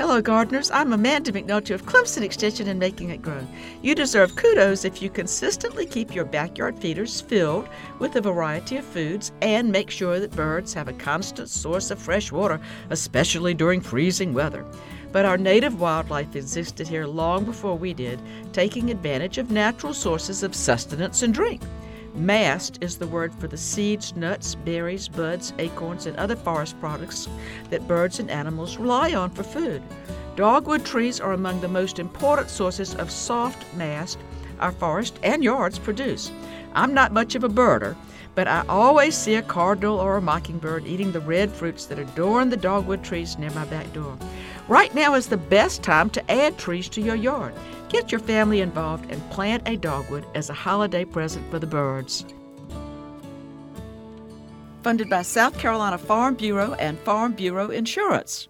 Hello, gardeners. I'm Amanda McNulty of Clemson Extension and Making It Grow. You deserve kudos if you consistently keep your backyard feeders filled with a variety of foods and make sure that birds have a constant source of fresh water, especially during freezing weather. But our native wildlife existed here long before we did, taking advantage of natural sources of sustenance and drink. Mast is the word for the seeds, nuts, berries, buds, acorns, and other forest products that birds and animals rely on for food. Dogwood trees are among the most important sources of soft mast our forest and yards produce. I'm not much of a birder, but I always see a cardinal or a mockingbird eating the red fruits that adorn the dogwood trees near my back door. Right now is the best time to add trees to your yard. Get your family involved and plant a dogwood as a holiday present for the birds. Funded by South Carolina Farm Bureau and Farm Bureau Insurance.